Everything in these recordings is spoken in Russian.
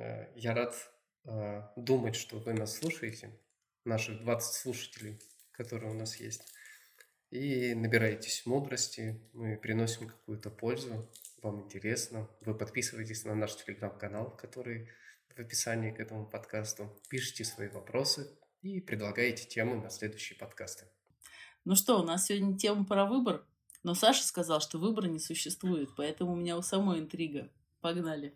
Э, я рад э, думать, что вы нас слушаете, наших 20 слушателей, которые у нас есть, и набираетесь мудрости, мы приносим какую-то пользу, вам интересно, вы подписываетесь на наш телеграм-канал, который в описании к этому подкасту, пишите свои вопросы и предлагаете темы на следующие подкасты. Ну что, у нас сегодня тема про выбор, но Саша сказал, что выбора не существует, поэтому у меня у самой интрига. Погнали.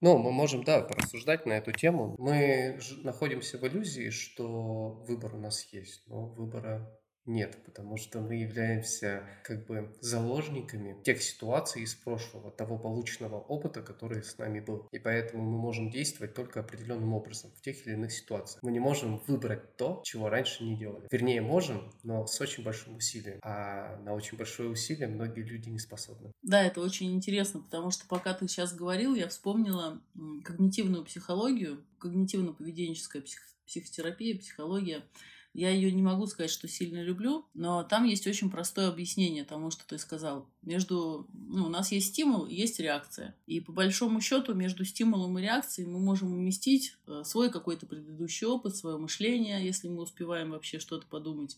Ну, мы можем, да, порассуждать на эту тему. Мы находимся в иллюзии, что выбор у нас есть, но выбора нет, потому что мы являемся как бы заложниками тех ситуаций из прошлого, того полученного опыта, который с нами был. И поэтому мы можем действовать только определенным образом в тех или иных ситуациях. Мы не можем выбрать то, чего раньше не делали. Вернее, можем, но с очень большим усилием. А на очень большое усилие многие люди не способны. Да, это очень интересно, потому что пока ты сейчас говорил, я вспомнила когнитивную психологию, когнитивно-поведенческая псих... психотерапия, психология. Я ее не могу сказать, что сильно люблю, но там есть очень простое объяснение тому, что ты сказал. Между, ну, у нас есть стимул есть реакция. И по большому счету между стимулом и реакцией мы можем уместить э, свой какой-то предыдущий опыт, свое мышление, если мы успеваем вообще что-то подумать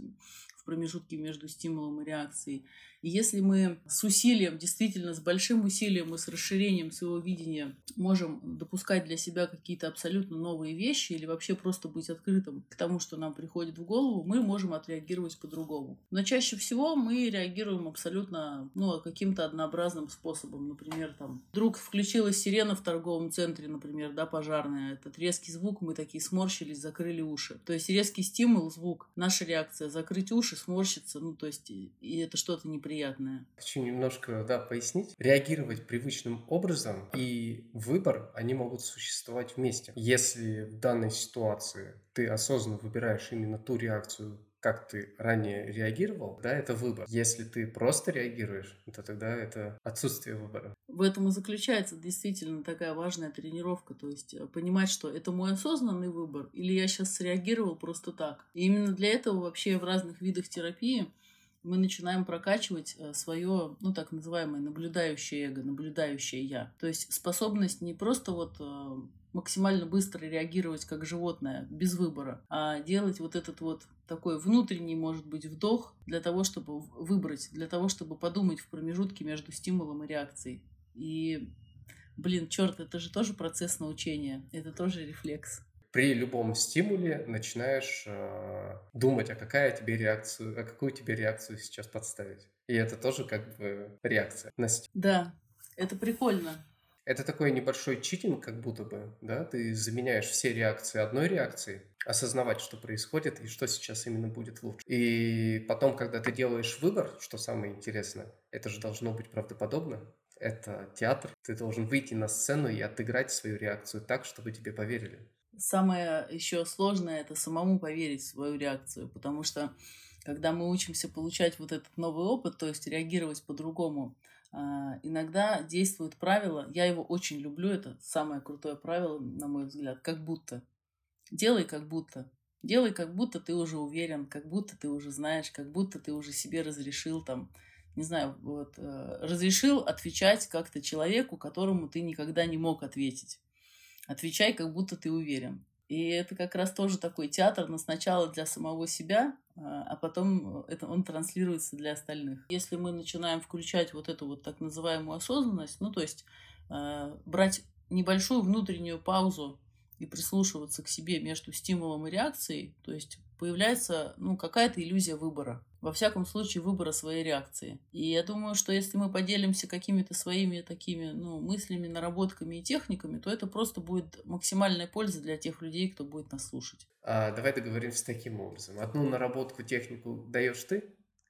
в промежутке между стимулом и реакцией. Если мы с усилием, действительно с большим усилием и с расширением своего видения можем допускать для себя какие-то абсолютно новые вещи или вообще просто быть открытым к тому, что нам приходит в голову, мы можем отреагировать по-другому. Но чаще всего мы реагируем абсолютно ну, каким-то однообразным способом. Например, там, вдруг включилась сирена в торговом центре, например, да, пожарная. Этот резкий звук, мы такие сморщились, закрыли уши. То есть резкий стимул, звук, наша реакция, закрыть уши, сморщиться, ну, то есть и это что-то неприятное неприятное. Хочу немножко, да, пояснить. Реагировать привычным образом и выбор, они могут существовать вместе. Если в данной ситуации ты осознанно выбираешь именно ту реакцию, как ты ранее реагировал, да, это выбор. Если ты просто реагируешь, то тогда это отсутствие выбора. В этом и заключается действительно такая важная тренировка, то есть э, понимать, что это мой осознанный выбор, или я сейчас среагировал просто так. И именно для этого вообще в разных видах терапии мы начинаем прокачивать э, свое, ну, так называемое наблюдающее эго, наблюдающее я. То есть способность не просто вот э, максимально быстро реагировать как животное, без выбора, а делать вот этот вот такой внутренний, может быть, вдох для того, чтобы выбрать, для того, чтобы подумать в промежутке между стимулом и реакцией. И, блин, черт, это же тоже процесс научения, это тоже рефлекс при любом стимуле начинаешь э, думать, а какая тебе реакцию, а какую тебе реакцию сейчас подставить. И это тоже как бы реакция на стимул. Да, это прикольно. Это такой небольшой читинг, как будто бы, да, ты заменяешь все реакции одной реакцией, осознавать, что происходит и что сейчас именно будет лучше. И потом, когда ты делаешь выбор, что самое интересное, это же должно быть правдоподобно, это театр, ты должен выйти на сцену и отыграть свою реакцию так, чтобы тебе поверили самое еще сложное это самому поверить в свою реакцию, потому что когда мы учимся получать вот этот новый опыт, то есть реагировать по-другому, а, иногда действует правило, я его очень люблю, это самое крутое правило, на мой взгляд, как будто. Делай как будто. Делай как будто ты уже уверен, как будто ты уже знаешь, как будто ты уже себе разрешил там, не знаю, вот, э, разрешил отвечать как-то человеку, которому ты никогда не мог ответить. Отвечай, как будто ты уверен. И это как раз тоже такой театр, но сначала для самого себя, а, а потом это он транслируется для остальных. Если мы начинаем включать вот эту вот так называемую осознанность, ну то есть э, брать небольшую внутреннюю паузу и прислушиваться к себе между стимулом и реакцией, то есть появляется ну, какая-то иллюзия выбора. Во всяком случае, выбора своей реакции. И я думаю, что если мы поделимся какими-то своими такими ну, мыслями, наработками и техниками, то это просто будет максимальная польза для тех людей, кто будет нас слушать. А, давай договоримся таким образом. Одну наработку, технику даешь ты,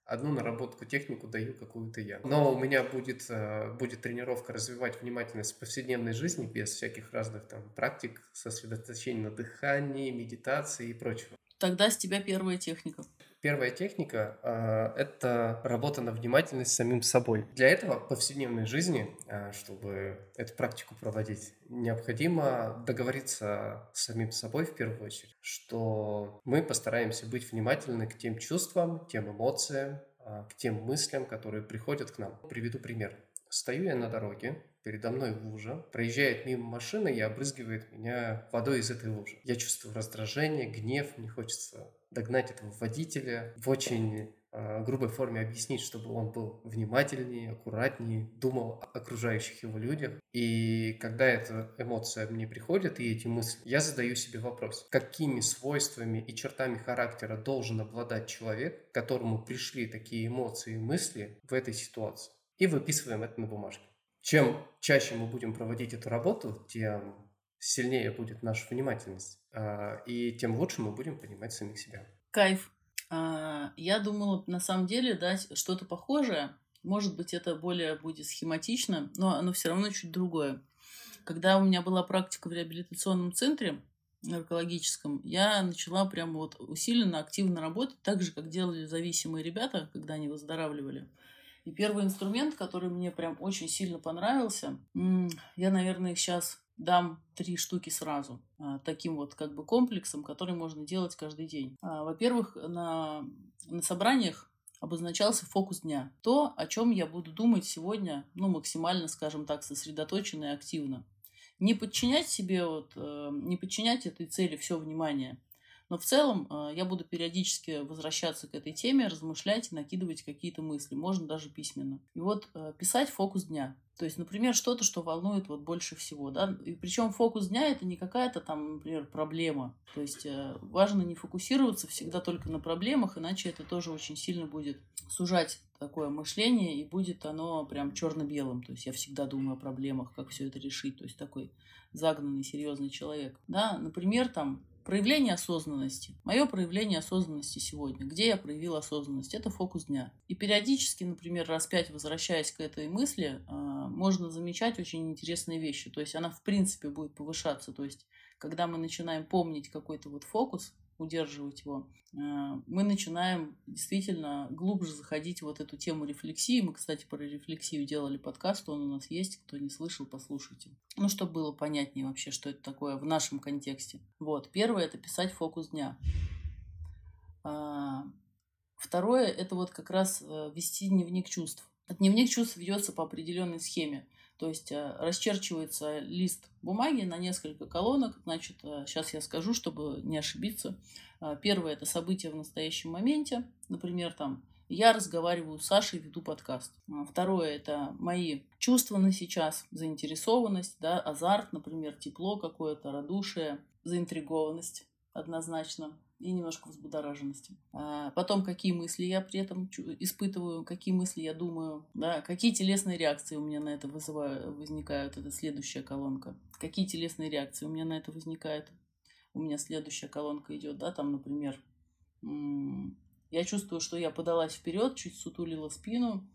одну наработку, технику даю какую-то я. Но у меня будет, э, будет тренировка развивать внимательность в повседневной жизни без всяких разных там практик, сосредоточения на дыхании, медитации и прочего. Тогда с тебя первая техника. Первая техника э, это работа на внимательность самим собой. Для этого в повседневной жизни, э, чтобы эту практику проводить, необходимо договориться с самим собой в первую очередь, что мы постараемся быть внимательны к тем чувствам, тем эмоциям, э, к тем мыслям, которые приходят к нам. Приведу пример. Стою я на дороге, передо мной лужа, проезжает мимо машины и обрызгивает меня водой из этой лужи. Я чувствую раздражение, гнев, мне хочется догнать этого водителя в очень э, грубой форме объяснить, чтобы он был внимательнее, аккуратнее, думал о окружающих его людях. И когда эта эмоция мне приходит, и эти мысли, я задаю себе вопрос, какими свойствами и чертами характера должен обладать человек, которому пришли такие эмоции и мысли в этой ситуации. И выписываем это на бумажке. Чем чаще мы будем проводить эту работу, тем сильнее будет наша внимательность, а, и тем лучше мы будем понимать самих себя. Кайф. А, я думала, на самом деле, дать что-то похожее. Может быть, это более будет схематично, но оно все равно чуть другое. Когда у меня была практика в реабилитационном центре наркологическом, я начала прямо вот усиленно, активно работать, так же, как делали зависимые ребята, когда они выздоравливали. И первый инструмент, который мне прям очень сильно понравился, я, наверное, их сейчас дам три штуки сразу, а, таким вот как бы комплексом, который можно делать каждый день. А, во-первых, на, на собраниях обозначался фокус дня. То, о чем я буду думать сегодня, ну, максимально, скажем так, сосредоточенно и активно. Не подчинять себе, вот, э, не подчинять этой цели все внимание, но в целом э, я буду периодически возвращаться к этой теме, размышлять и накидывать какие-то мысли, можно даже письменно. И вот э, писать фокус дня. То есть, например, что-то, что волнует вот больше всего, да, и причем фокус дня это не какая-то там, например, проблема. То есть э, важно не фокусироваться всегда только на проблемах, иначе это тоже очень сильно будет сужать такое мышление, и будет оно прям черно-белым. То есть я всегда думаю о проблемах, как все это решить. То есть такой загнанный, серьезный человек. Да, например, там Проявление осознанности. Мое проявление осознанности сегодня. Где я проявил осознанность? Это фокус дня. И периодически, например, раз пять возвращаясь к этой мысли, а, можно замечать очень интересные вещи. То есть она в принципе будет повышаться. То есть когда мы начинаем помнить какой-то вот фокус, удерживать его, а, мы начинаем действительно глубже заходить в вот эту тему рефлексии. Мы, кстати, про рефлексию делали подкаст, он у нас есть. Кто не слышал, послушайте. Ну, чтобы было понятнее вообще, что это такое в нашем контексте. Вот. Первое – это писать фокус дня. А, второе – это вот как раз э, вести дневник чувств. Дневник чувств ведется по определенной схеме. То есть э, расчерчивается лист бумаги на несколько колонок. Значит, сейчас э, я скажу, чтобы не ошибиться. Э, первое – это события в настоящем моменте. Например, там я разговариваю с Сашей, веду подкаст. Второе – это мои чувства на сейчас, заинтересованность, да, азарт, например, тепло какое-то, радушие, заинтригованность однозначно и немножко взбудораженности. А потом, какие мысли я при этом испытываю, какие мысли я думаю, да, какие телесные реакции у меня на это вызывают, возникают, это следующая колонка. Какие телесные реакции у меня на это возникают. У меня следующая колонка идет, да, там, например, я чувствую, что я подалась вперед, чуть сутулила спину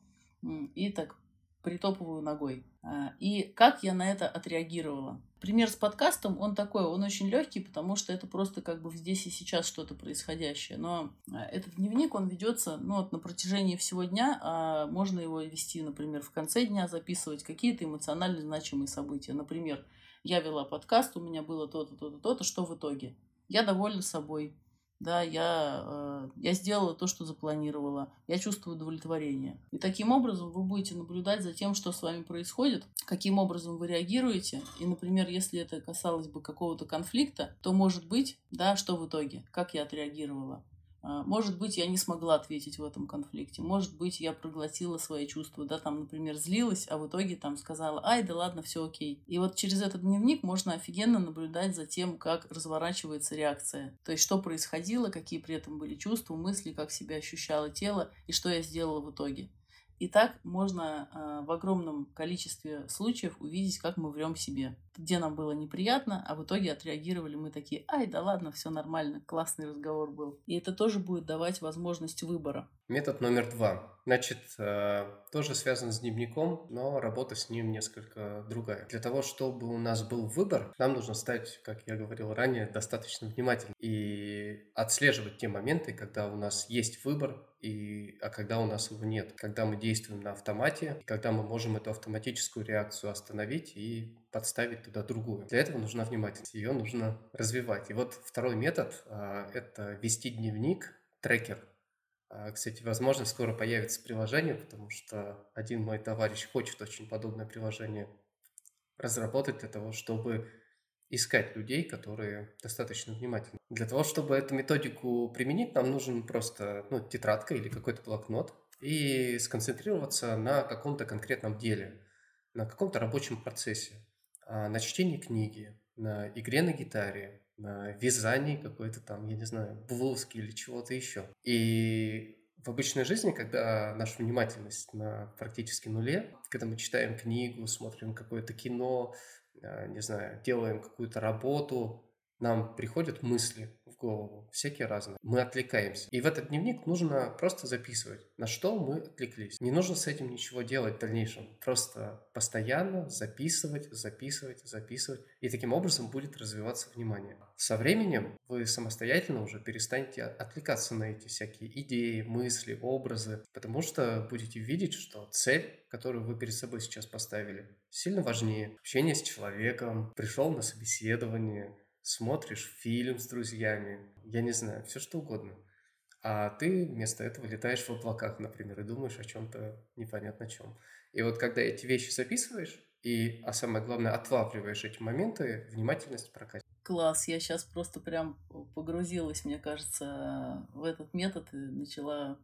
и так притопываю ногой. А, и как я на это отреагировала? Пример с подкастом, он такой, он очень легкий, потому что это просто как бы здесь и сейчас что-то происходящее. Но а, этот дневник, он ведется ну, вот на протяжении всего дня, а можно его вести, например, в конце дня, записывать какие-то эмоционально значимые события. Например, я вела подкаст, у меня было то-то, то-то, то-то, что в итоге? Я довольна собой, да, я, э, я сделала то, что запланировала, я чувствую удовлетворение. И таким образом вы будете наблюдать за тем, что с вами происходит, каким образом вы реагируете. И, например, если это касалось бы какого-то конфликта, то может быть, да, что в итоге, как я отреагировала. А, может быть, я не смогла ответить в этом конфликте. Может быть, я проглотила свои чувства, да, там, например, злилась, а в итоге там сказала, ай, да ладно, все окей. И вот через этот дневник можно офигенно наблюдать за тем, как разворачивается реакция. То есть, что происходило, какие при этом были чувства, мысли, как себя ощущало тело и что я сделала в итоге. И так можно э, в огромном количестве случаев увидеть, как мы врем себе. Где нам было неприятно, а в итоге отреагировали мы такие, ай, да ладно, все нормально, классный разговор был. И это тоже будет давать возможность выбора. Метод номер два. Значит, э, тоже связан с дневником, но работа с ним несколько другая. Для того, чтобы у нас был выбор, нам нужно стать, как я говорил ранее, достаточно внимательным и отслеживать те моменты, когда у нас есть выбор, и, а когда у нас его нет. Когда мы действуем на автомате, когда мы можем эту автоматическую реакцию остановить и подставить туда другую. Для этого нужна внимательность, ее нужно развивать. И вот второй метод а, – это вести дневник, трекер. А, кстати, возможно, скоро появится приложение, потому что один мой товарищ хочет очень подобное приложение разработать для того, чтобы искать людей, которые достаточно внимательны. Для того, чтобы эту методику применить, нам нужен просто ну, тетрадка или какой-то блокнот и сконцентрироваться на каком-то конкретном деле, на каком-то рабочем процессе, на чтении книги, на игре на гитаре, на вязании какой-то там, я не знаю, блузки или чего-то еще. И в обычной жизни, когда наша внимательность на практически нуле, когда мы читаем книгу, смотрим какое-то кино, а, не знаю, делаем какую-то работу, нам приходят мысли голову, всякие разные. Мы отвлекаемся. И в этот дневник нужно просто записывать, на что мы отвлеклись. Не нужно с этим ничего делать в дальнейшем. Просто постоянно записывать, записывать, записывать. И таким образом будет развиваться внимание. Со временем вы самостоятельно уже перестанете отвлекаться на эти всякие идеи, мысли, образы, потому что будете видеть, что цель, которую вы перед собой сейчас поставили, сильно важнее. Общение с человеком, пришел на собеседование, смотришь фильм с друзьями, я не знаю, все что угодно. А ты вместо этого летаешь в облаках, например, и думаешь о чем-то непонятно чем. И вот когда эти вещи записываешь, и, а самое главное, отлавливаешь эти моменты, внимательность прокатит. Класс, я сейчас просто прям погрузилась, мне кажется, в этот метод и начала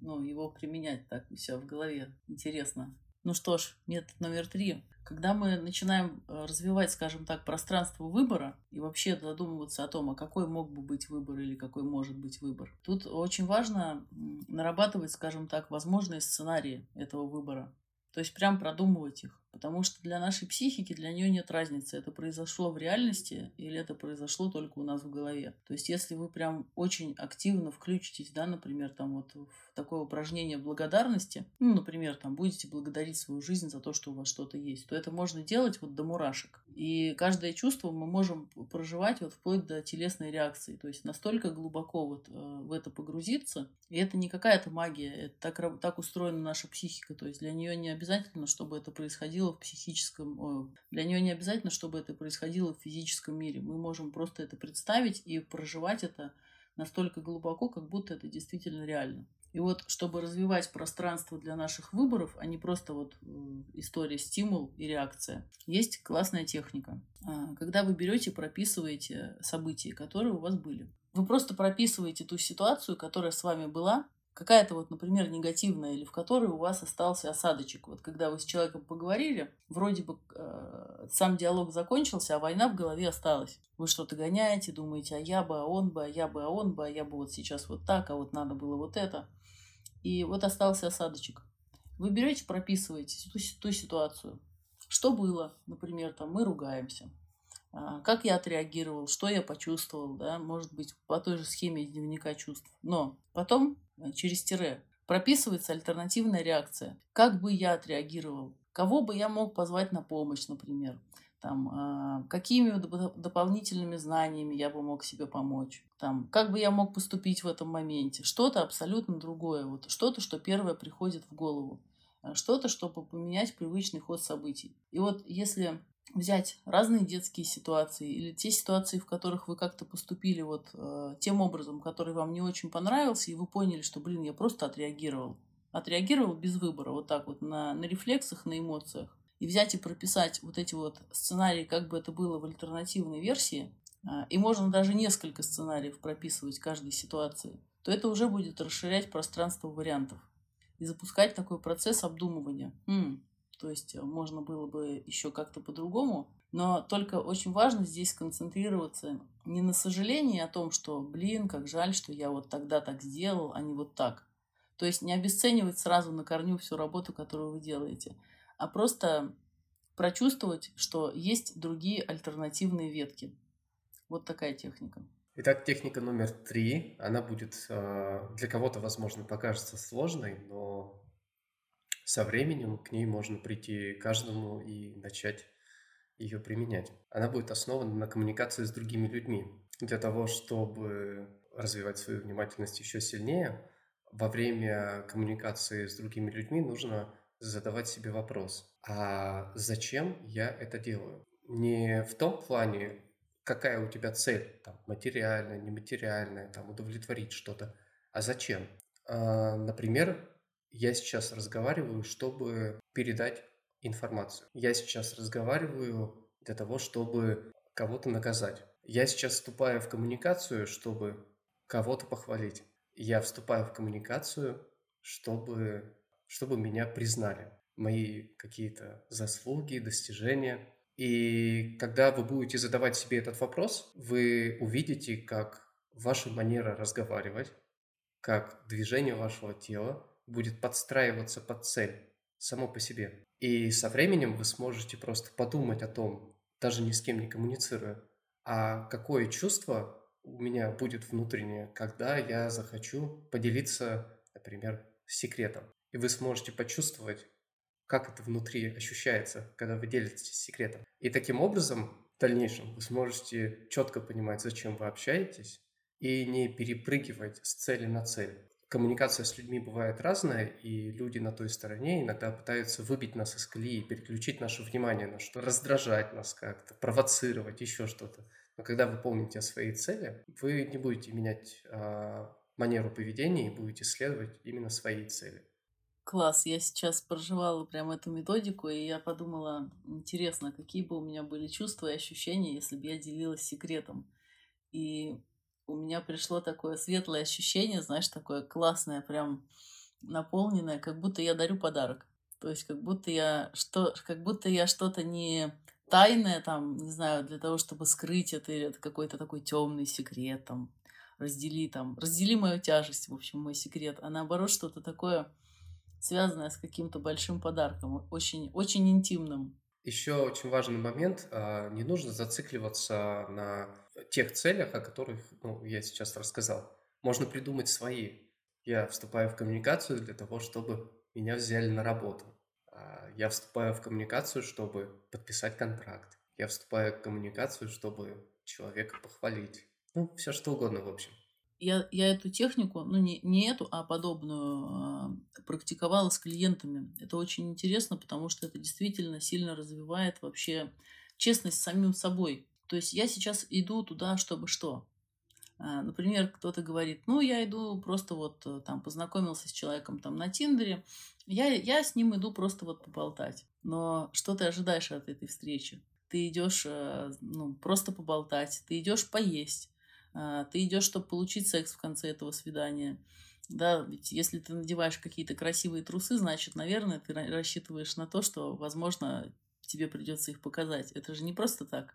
ну, его применять так у себя в голове. Интересно. Ну что ж, метод номер три. Когда мы начинаем э, развивать, скажем так, пространство выбора и вообще задумываться о том, а какой мог бы быть выбор или какой может быть выбор, тут очень важно нарабатывать, скажем так, возможные сценарии этого выбора. То есть прям продумывать их. Потому что для нашей психики, для нее нет разницы, это произошло в реальности или это произошло только у нас в голове. То есть если вы прям очень активно включитесь, да, например, там вот в такое упражнение благодарности, ну, например, там будете благодарить свою жизнь за то, что у вас что-то есть, то это можно делать вот до мурашек. И каждое чувство мы можем проживать вот вплоть до телесной реакции. То есть настолько глубоко вот э, в это погрузиться. И это не какая-то магия, это так, так устроена наша психика. То есть для нее не обязательно, чтобы это происходило происходило в психическом... Для нее не обязательно, чтобы это происходило в физическом мире. Мы можем просто это представить и проживать это настолько глубоко, как будто это действительно реально. И вот, чтобы развивать пространство для наших выборов, а не просто вот э, история стимул и реакция, есть классная техника. А, когда вы берете, прописываете события, которые у вас были. Вы просто прописываете ту ситуацию, которая с вами была, какая-то вот, например, негативная, или в которой у вас остался осадочек. Вот когда вы с человеком поговорили, вроде бы э, сам диалог закончился, а война в голове осталась. Вы что-то гоняете, думаете, а я бы, а он бы, а я бы, а он бы, а я бы вот сейчас вот так, а вот надо было вот это. И вот остался осадочек. Вы берете, прописываете ту, ту ситуацию. Что было? Например, там мы ругаемся. А, как я отреагировал, что я почувствовал, да, может быть, по той же схеме дневника чувств. Но потом Э, через тире, прописывается альтернативная реакция. Как бы я отреагировал? Кого бы я мог позвать на помощь, например? Там, э, какими дополнительными знаниями я бы мог себе помочь? Там, как бы я мог поступить в этом моменте? Что-то абсолютно другое. Вот, что-то, что первое приходит в голову. Э, что-то, чтобы поменять привычный ход событий. И вот если взять разные детские ситуации или те ситуации, в которых вы как-то поступили вот э, тем образом, который вам не очень понравился, и вы поняли, что, блин, я просто отреагировал. Отреагировал без выбора, вот так вот, на, на рефлексах, на эмоциях. И взять и прописать вот эти вот сценарии, как бы это было в альтернативной версии, э, и можно даже несколько сценариев прописывать каждой ситуации, то это уже будет расширять пространство вариантов и запускать такой процесс обдумывания. М, то есть э, можно было бы еще как-то по-другому. Но только очень важно здесь сконцентрироваться не на сожалении о том, что, блин, как жаль, что я вот тогда так сделал, а не вот так. То есть не обесценивать сразу на корню всю работу, которую вы делаете, а просто прочувствовать, что есть другие альтернативные ветки. Вот такая техника. Итак, техника номер три, она будет э, для кого-то, возможно, покажется сложной, но со временем к ней можно прийти каждому и начать ее применять. Она будет основана на коммуникации с другими людьми. Для того, чтобы развивать свою внимательность еще сильнее, во время коммуникации с другими людьми нужно задавать себе вопрос, а зачем я это делаю? Не в том плане, какая у тебя цель, там, материальная, нематериальная, там, удовлетворить что-то, а зачем? А, например, я сейчас разговариваю, чтобы передать информацию. Я сейчас разговариваю для того, чтобы кого-то наказать. Я сейчас вступаю в коммуникацию, чтобы кого-то похвалить. Я вступаю в коммуникацию, чтобы, чтобы меня признали. Мои какие-то заслуги, достижения. И когда вы будете задавать себе этот вопрос, вы увидите, как ваша манера разговаривать, как движение вашего тела будет подстраиваться под цель само по себе. И со временем вы сможете просто подумать о том, даже ни с кем не коммуницируя, а какое чувство у меня будет внутреннее, когда я захочу поделиться, например, секретом. И вы сможете почувствовать, как это внутри ощущается, когда вы делитесь секретом. И таким образом в дальнейшем вы сможете четко понимать, зачем вы общаетесь, и не перепрыгивать с цели на цель. Коммуникация с людьми бывает разная, и люди на той стороне иногда пытаются выбить нас из колеи, переключить наше внимание на что, раздражать нас как-то, провоцировать, еще что-то. Но когда вы помните о своей цели, вы не будете менять э, манеру поведения и будете следовать именно своей цели. Класс, я сейчас проживала прям эту методику, и я подумала, интересно, какие бы у меня были чувства и ощущения, если бы я делилась секретом. И у меня пришло такое светлое ощущение, знаешь, такое классное, прям наполненное, как будто я дарю подарок. То есть как будто я что, как будто я что-то не тайное там, не знаю, для того, чтобы скрыть это, или это какой-то такой темный секрет там, раздели там, раздели мою тяжесть, в общем, мой секрет, а наоборот что-то такое связанное с каким-то большим подарком, очень, очень интимным. Еще очень важный момент, а, не нужно зацикливаться на тех целях, о которых ну, я сейчас рассказал. Можно придумать свои. Я вступаю в коммуникацию для того, чтобы меня взяли на работу. А, я вступаю в коммуникацию, чтобы подписать контракт. Я вступаю в коммуникацию, чтобы человека похвалить. Ну, все что угодно, в общем. Я, я эту технику, ну не, не эту, а подобную, э, практиковала с клиентами. Это очень интересно, потому что это действительно сильно развивает вообще честность с самим собой. То есть я сейчас иду туда, чтобы что? А, например, кто-то говорит, ну, я иду просто вот э, там познакомился с человеком там на Тиндере, я, я с ним иду просто вот поболтать. Но что ты ожидаешь от этой встречи? Ты идешь э, ну, просто поболтать, ты идешь поесть, ты идешь, чтобы получить секс в конце этого свидания. Да, ведь если ты надеваешь какие-то красивые трусы, значит, наверное, ты рассчитываешь на то, что, возможно, тебе придется их показать. Это же не просто так.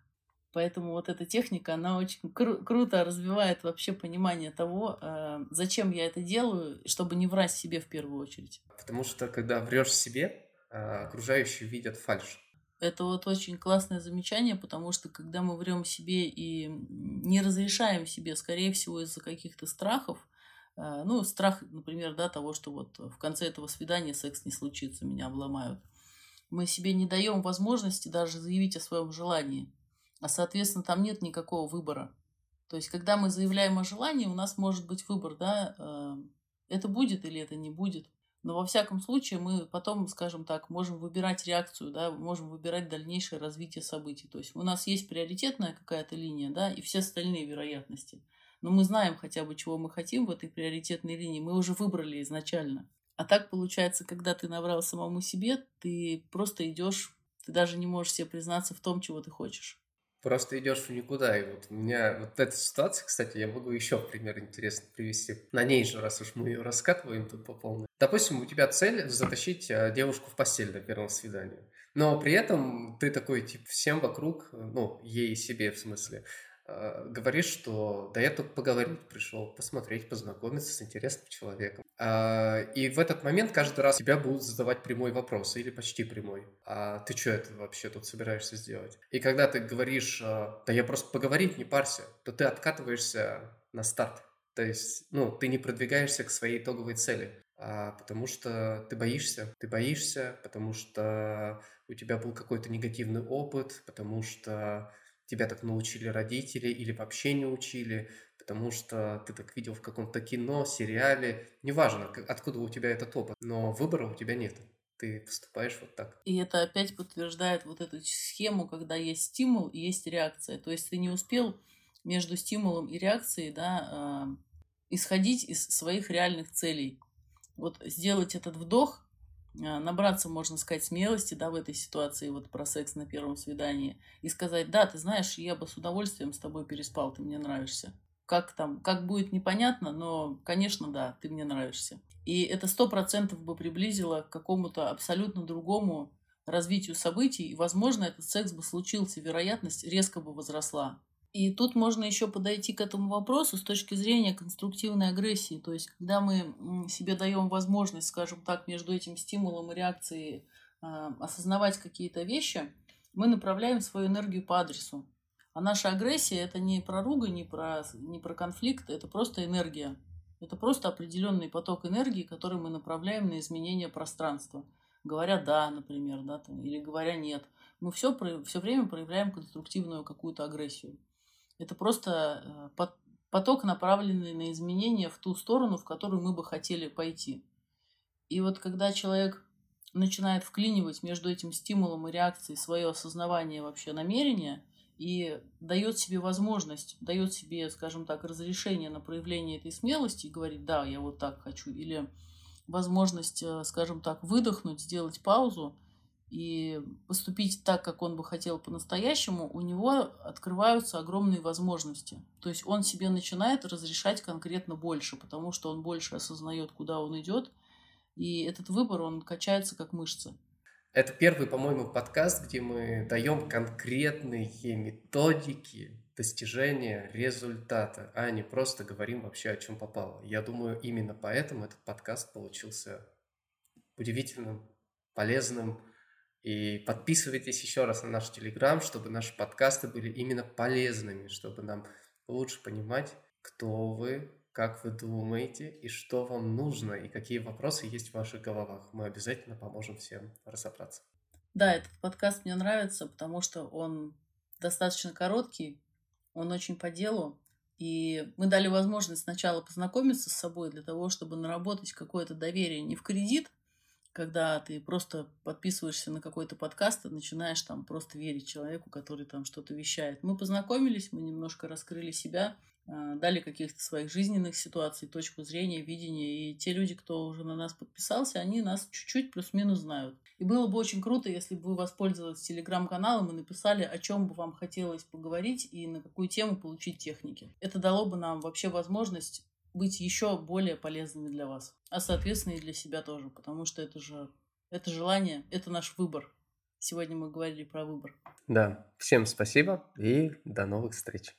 Поэтому вот эта техника, она очень кру- круто развивает вообще понимание того, э, зачем я это делаю, чтобы не врать себе в первую очередь. Потому что когда врешь себе, э, окружающие видят фальш. Это вот очень классное замечание, потому что когда мы врем себе и не разрешаем себе, скорее всего, из-за каких-то страхов, э, ну, страх, например, да, того, что вот в конце этого свидания секс не случится, меня обломают. Мы себе не даем возможности даже заявить о своем желании. А, соответственно, там нет никакого выбора. То есть, когда мы заявляем о желании, у нас может быть выбор, да, э, это будет или это не будет. Но во всяком случае мы потом, скажем так, можем выбирать реакцию, да, можем выбирать дальнейшее развитие событий. То есть у нас есть приоритетная какая-то линия, да, и все остальные вероятности. Но мы знаем хотя бы, чего мы хотим в этой приоритетной линии. Мы уже выбрали изначально. А так получается, когда ты набрал самому себе, ты просто идешь, ты даже не можешь себе признаться в том, чего ты хочешь. Просто идешь в никуда. И вот у меня вот эта ситуация, кстати, я могу еще пример интересный привести. На ней же, раз уж мы ее раскатываем тут по полной. Допустим, у тебя цель затащить э, девушку в постель на первом свидании. Но при этом ты такой, типа, всем вокруг, ну, ей и себе в смысле, Э, говоришь, что да я только поговорить пришел, посмотреть, познакомиться с интересным человеком. А, и в этот момент каждый раз тебя будут задавать прямой вопрос, или почти прямой. А ты что это вообще тут собираешься сделать? И когда ты говоришь, э, да я просто поговорить, не парься, то ты откатываешься на старт. То есть, ну, ты не продвигаешься к своей итоговой цели, а потому что ты боишься. Ты боишься, потому что у тебя был какой-то негативный опыт, потому что тебя так научили родители или вообще не учили, потому что ты так видел в каком-то кино, сериале, неважно, откуда у тебя этот опыт, но выбора у тебя нет. Ты поступаешь вот так. И это опять подтверждает вот эту схему, когда есть стимул и есть реакция. То есть ты не успел между стимулом и реакцией да, э, исходить из своих реальных целей. Вот сделать этот вдох, набраться, можно сказать, смелости, да, в этой ситуации, вот про секс на первом свидании, и сказать, да, ты знаешь, я бы с удовольствием с тобой переспал, ты мне нравишься. Как там, как будет непонятно, но, конечно, да, ты мне нравишься. И это сто процентов бы приблизило к какому-то абсолютно другому развитию событий, и, возможно, этот секс бы случился, вероятность резко бы возросла. И тут можно еще подойти к этому вопросу с точки зрения конструктивной агрессии. То есть, когда мы себе даем возможность, скажем так, между этим стимулом и реакцией э, осознавать какие-то вещи, мы направляем свою энергию по адресу. А наша агрессия это не про ругань, не про, не про конфликт, это просто энергия. Это просто определенный поток энергии, который мы направляем на изменение пространства. Говоря «да», например, да, там, или говоря «нет». Мы все, все время проявляем конструктивную какую-то агрессию. Это просто э, поток, направленный на изменения в ту сторону, в которую мы бы хотели пойти. И вот когда человек начинает вклинивать между этим стимулом и реакцией свое осознавание вообще намерения и дает себе возможность, дает себе, скажем так, разрешение на проявление этой смелости и говорит, да, я вот так хочу, или возможность, э, скажем так, выдохнуть, сделать паузу – и поступить так, как он бы хотел по-настоящему, у него открываются огромные возможности. То есть он себе начинает разрешать конкретно больше, потому что он больше осознает, куда он идет, и этот выбор, он качается как мышца. Это первый, по-моему, подкаст, где мы даем конкретные методики достижения результата, а не просто говорим вообще о чем попало. Я думаю, именно поэтому этот подкаст получился удивительным, полезным, и подписывайтесь еще раз на наш Телеграм, чтобы наши подкасты были именно полезными, чтобы нам лучше понимать, кто вы, как вы думаете и что вам нужно, и какие вопросы есть в ваших головах. Мы обязательно поможем всем разобраться. Да, этот подкаст мне нравится, потому что он достаточно короткий, он очень по делу, и мы дали возможность сначала познакомиться с собой для того, чтобы наработать какое-то доверие не в кредит, когда ты просто подписываешься на какой-то подкаст и начинаешь там просто верить человеку, который там что-то вещает. Мы познакомились, мы немножко раскрыли себя, а, дали каких-то своих жизненных ситуаций, точку зрения, видения. И те люди, кто уже на нас подписался, они нас чуть-чуть плюс-минус знают. И было бы очень круто, если бы вы воспользовались телеграм-каналом и написали, о чем бы вам хотелось поговорить и на какую тему получить техники. Это дало бы нам вообще возможность быть еще более полезными для вас, а соответственно и для себя тоже, потому что это же это желание, это наш выбор. Сегодня мы говорили про выбор. Да, всем спасибо и до новых встреч.